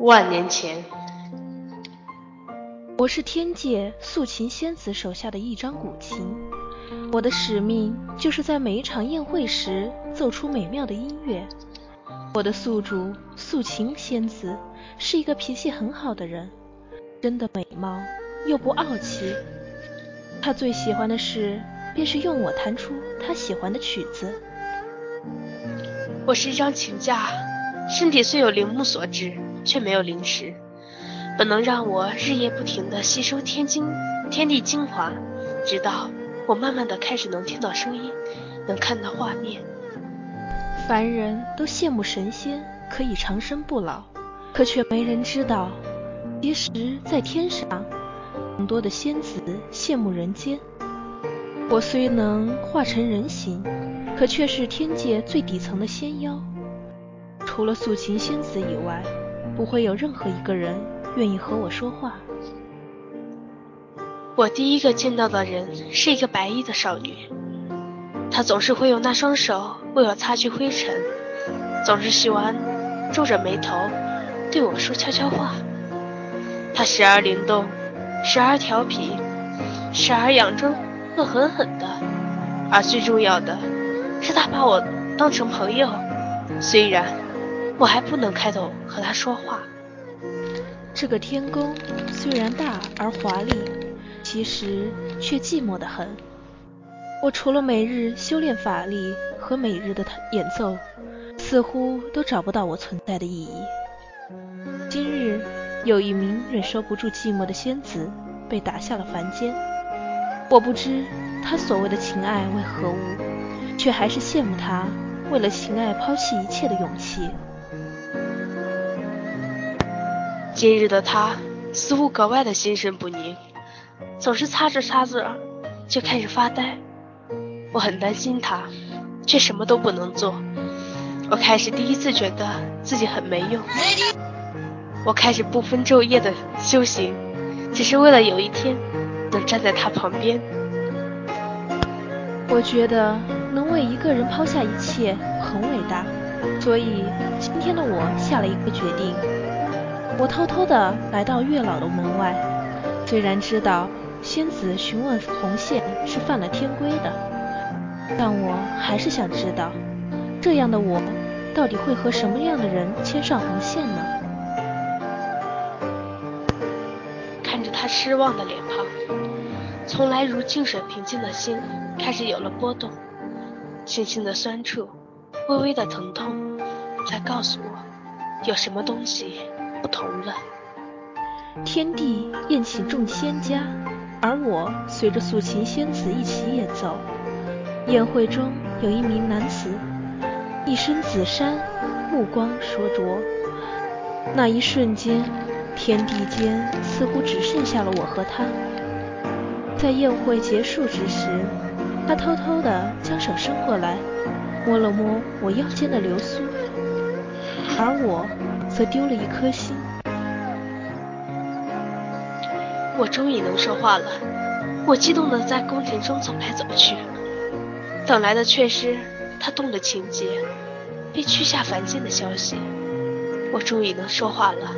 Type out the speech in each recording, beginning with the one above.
万年前，我是天界素琴仙子手下的一张古琴，我的使命就是在每一场宴会时奏出美妙的音乐。我的宿主素琴仙子是一个脾气很好的人，真的美貌又不傲气。她最喜欢的事便是用我弹出她喜欢的曲子。我是一张琴架，身体虽有铃木所制。却没有灵石，本能让我日夜不停地吸收天精天地精华，直到我慢慢的开始能听到声音，能看到画面。凡人都羡慕神仙可以长生不老，可却没人知道，其实，在天上，更多的仙子羡慕人间。我虽能化成人形，可却是天界最底层的仙妖。除了素琴仙子以外。不会有任何一个人愿意和我说话。我第一个见到的人是一个白衣的少女，她总是会用那双手为我擦去灰尘，总是喜欢皱着眉头对我说悄悄话。她时而灵动，时而调皮，时而佯装恶狠狠的，而最重要的是，她把我当成朋友，虽然。我还不能开口和他说话。这个天宫虽然大而华丽，其实却寂寞得很。我除了每日修炼法力和每日的演奏，似乎都找不到我存在的意义。今日有一名忍受不住寂寞的仙子被打下了凡间，我不知他所谓的情爱为何物，却还是羡慕他为了情爱抛弃一切的勇气。今日的他似乎格外的心神不宁，总是擦着擦着就开始发呆。我很担心他，却什么都不能做。我开始第一次觉得自己很没用。我开始不分昼夜的修行，只是为了有一天能站在他旁边。我觉得能为一个人抛下一切很伟大，所以今天的我下了一个决定。我偷偷地来到月老的门外，虽然知道仙子询问红线是犯了天规的，但我还是想知道，这样的我到底会和什么样的人牵上红线呢？看着他失望的脸庞，从来如静水平静的心开始有了波动，轻轻的酸楚，微微的疼痛，在告诉我，有什么东西。不同了。天帝宴请众仙家，而我随着素琴仙子一起演奏。宴会中有一名男子，一身紫衫，目光灼灼。那一瞬间，天地间似乎只剩下了我和他。在宴会结束之时，他偷偷地将手伸过来，摸了摸我腰间的流苏，而我。则丢了一颗心。我终于能说话了，我激动的在宫廷中走来走去，等来的却是他动了情劫，被驱下凡间的消息。我终于能说话了，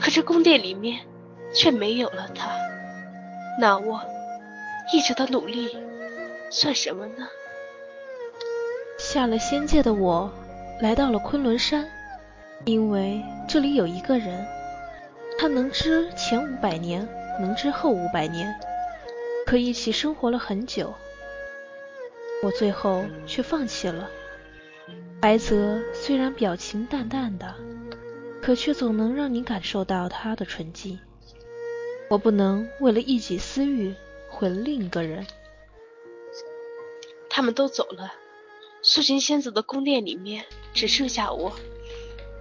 可这宫殿里面却没有了他。那我一直的努力算什么呢？下了仙界的我，来到了昆仑山。因为这里有一个人，他能知前五百年，能知后五百年，可一起生活了很久。我最后却放弃了。白泽虽然表情淡淡的，可却总能让你感受到他的纯净。我不能为了一己私欲毁了另一个人。他们都走了，素琴仙子的宫殿里面只剩下我。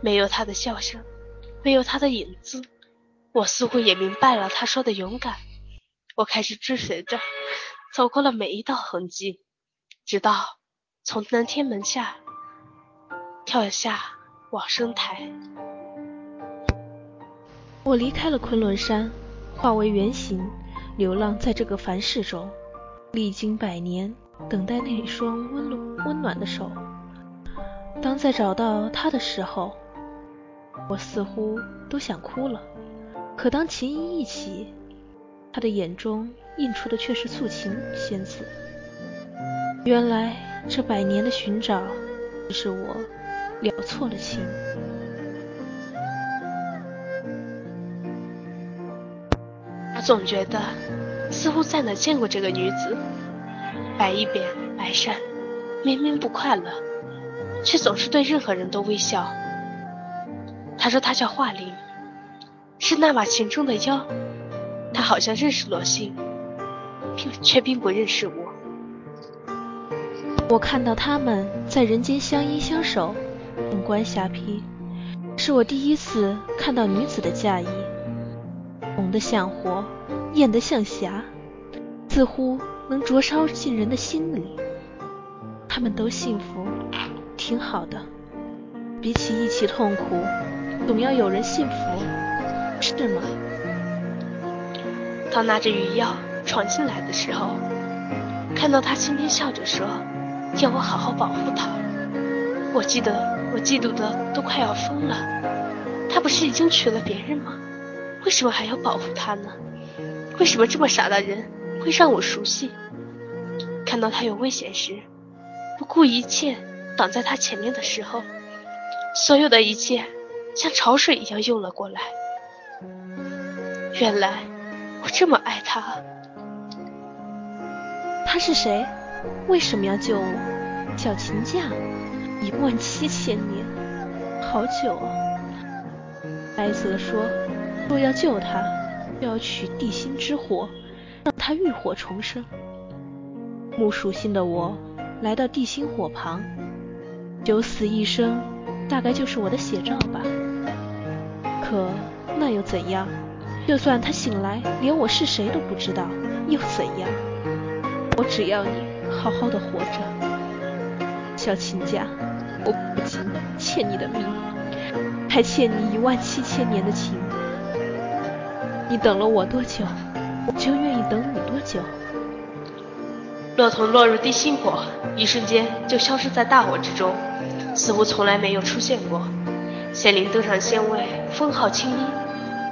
没有他的笑声，没有他的影子，我似乎也明白了他说的勇敢。我开始追随着，走过了每一道痕迹，直到从南天门下跳下往生台。我离开了昆仑山，化为原形，流浪在这个凡世中，历经百年，等待那一双温暖温暖的手。当在找到他的时候。我似乎都想哭了。可当琴音一起，他的眼中映出的却是素琴仙子。原来这百年的寻找，是我了错了情。我总觉得，似乎在哪见过这个女子。白衣扁，白衫，明明不快乐，却总是对任何人都微笑。他说他叫华林，是那把琴中的妖。他好像认识罗欣，并却并不认识我。我看到他们在人间相依相守，凤冠霞帔，是我第一次看到女子的嫁衣，红得像火，艳得像霞，似乎能灼烧进人的心里。他们都幸福，挺好的。比起一起痛苦，总要有人幸福，是吗？当拿着鱼药闯进来的时候，看到他轻轻笑着说。要我好好保护他，我记得我嫉妒的都快要疯了。他不是已经娶了别人吗？为什么还要保护他呢？为什么这么傻的人会让我熟悉？看到他有危险时，不顾一切挡在他前面的时候，所有的一切像潮水一样涌了过来。原来我这么爱他。他是谁？为什么要救我？小琴架，一万七千年，好久啊！白泽说，若要救他，要取地心之火，让他浴火重生。木属性的我来到地心火旁，九死一生，大概就是我的写照吧。可那又怎样？就算他醒来连我是谁都不知道，又怎样？我只要你。好好的活着，小秦家，我不仅欠你的命，还欠你一万七千年的情。你等了我多久，我就愿意等你多久。骆童落入地心火，一瞬间就消失在大火之中，似乎从来没有出现过。仙灵登上仙位，封号青衣。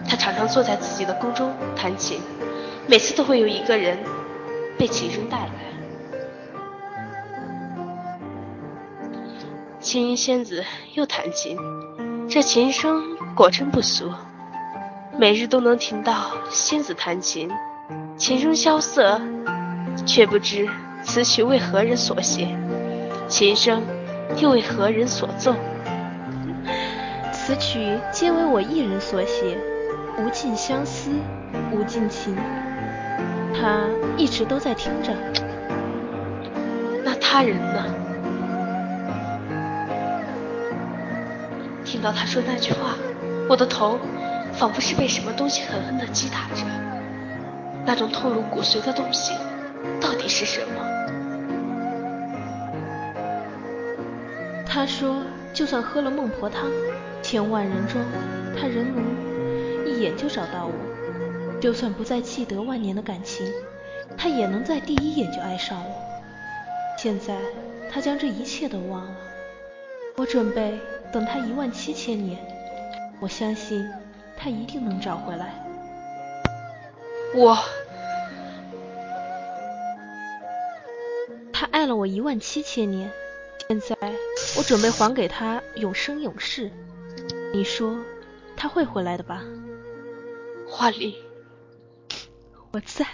他常常坐在自己的宫中弹琴，每次都会有一个人被琴声带来。青衣仙子又弹琴，这琴声果真不俗，每日都能听到仙子弹琴。琴声萧瑟，却不知此曲为何人所写，琴声又为何人所奏？此曲皆为我一人所写，无尽相思，无尽情。他一直都在听着。那他人呢？听到他说那句话，我的头仿佛是被什么东西狠狠地击打着。那种痛入骨髓的东西，到底是什么？他说，就算喝了孟婆汤，千万人中，他仍能一眼就找到我；就算不再记得万年的感情，他也能在第一眼就爱上我。现在，他将这一切都忘了。我准备。等他一万七千年，我相信他一定能找回来。我，他爱了我一万七千年，现在我准备还给他永生永世。你说他会回来的吧？华丽，我在。